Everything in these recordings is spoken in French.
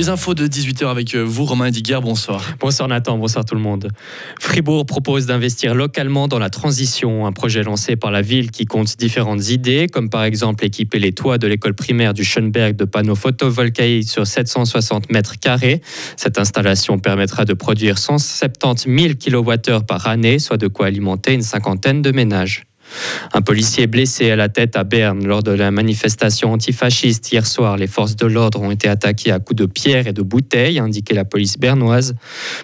Les infos de 18h avec euh, vous, Romain Diguerre, bonsoir. Bonsoir Nathan, bonsoir tout le monde. Fribourg propose d'investir localement dans la transition, un projet lancé par la ville qui compte différentes idées, comme par exemple équiper les toits de l'école primaire du Schönberg de panneaux photovoltaïques sur 760 mètres carrés. Cette installation permettra de produire 170 000 kWh par année, soit de quoi alimenter une cinquantaine de ménages. Un policier blessé à la tête à Berne lors de la manifestation antifasciste hier soir. Les forces de l'ordre ont été attaquées à coups de pierre et de bouteilles, a indiqué la police bernoise.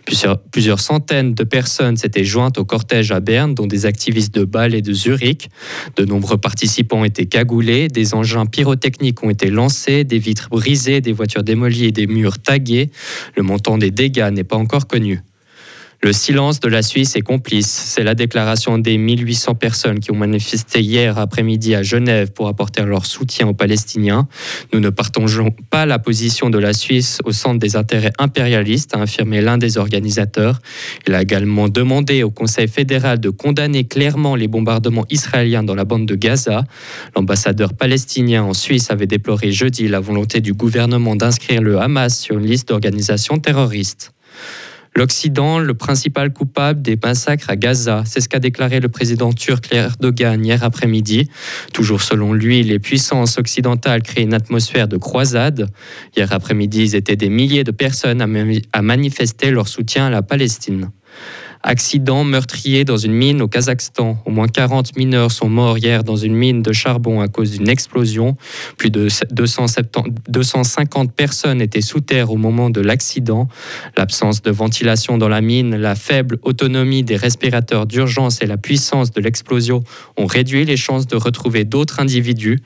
Plusieurs, centaines de personnes s'étaient jointes au cortège à Berne, dont des activistes de Bâle et de Zurich. De nombreux participants été cagoulés, des engins pyrotechniques ont été lancés, des vitres brisées, des voitures démolies et des murs tagués. Le montant des dégâts n'est pas encore connu. Le silence de la Suisse est complice. C'est la déclaration des 1800 personnes qui ont manifesté hier après-midi à Genève pour apporter leur soutien aux Palestiniens. Nous ne partageons pas la position de la Suisse au centre des intérêts impérialistes, a affirmé l'un des organisateurs. Il a également demandé au Conseil fédéral de condamner clairement les bombardements israéliens dans la bande de Gaza. L'ambassadeur palestinien en Suisse avait déploré jeudi la volonté du gouvernement d'inscrire le Hamas sur une liste d'organisations terroristes. L'Occident, le principal coupable des massacres à Gaza, c'est ce qu'a déclaré le président turc Erdogan hier après-midi. Toujours selon lui, les puissances occidentales créent une atmosphère de croisade. Hier après-midi, ils étaient des milliers de personnes à manifester leur soutien à la Palestine. Accident meurtrier dans une mine au Kazakhstan. Au moins 40 mineurs sont morts hier dans une mine de charbon à cause d'une explosion. Plus de 250 personnes étaient sous terre au moment de l'accident. L'absence de ventilation dans la mine, la faible autonomie des respirateurs d'urgence et la puissance de l'explosion ont réduit les chances de retrouver d'autres individus.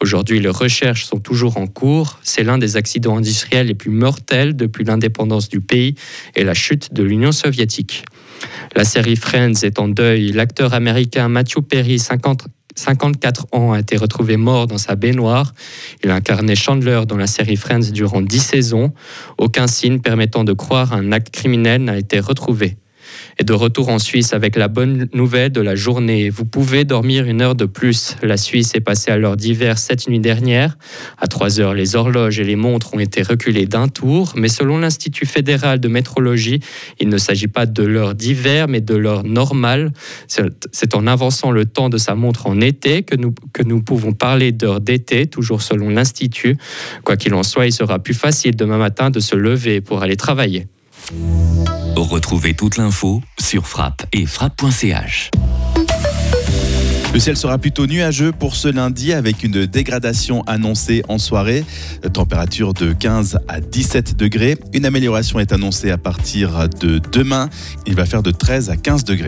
Aujourd'hui, les recherches sont toujours en cours. C'est l'un des accidents industriels les plus mortels depuis l'indépendance du pays et la chute de l'Union soviétique. La série Friends est en deuil. L'acteur américain Matthew Perry, 54 ans, a été retrouvé mort dans sa baignoire. Il incarnait Chandler dans la série Friends durant 10 saisons. Aucun signe permettant de croire un acte criminel n'a été retrouvé et de retour en Suisse avec la bonne nouvelle de la journée. Vous pouvez dormir une heure de plus. La Suisse est passée à l'heure d'hiver cette nuit dernière. À 3 heures, les horloges et les montres ont été reculées d'un tour, mais selon l'Institut fédéral de métrologie, il ne s'agit pas de l'heure d'hiver, mais de l'heure normale. C'est en avançant le temps de sa montre en été que nous, que nous pouvons parler d'heure d'été, toujours selon l'Institut. Quoi qu'il en soit, il sera plus facile demain matin de se lever pour aller travailler. Retrouvez toute l'info sur frappe et frappe.ch. Le ciel sera plutôt nuageux pour ce lundi avec une dégradation annoncée en soirée. Température de 15 à 17 degrés. Une amélioration est annoncée à partir de demain. Il va faire de 13 à 15 degrés.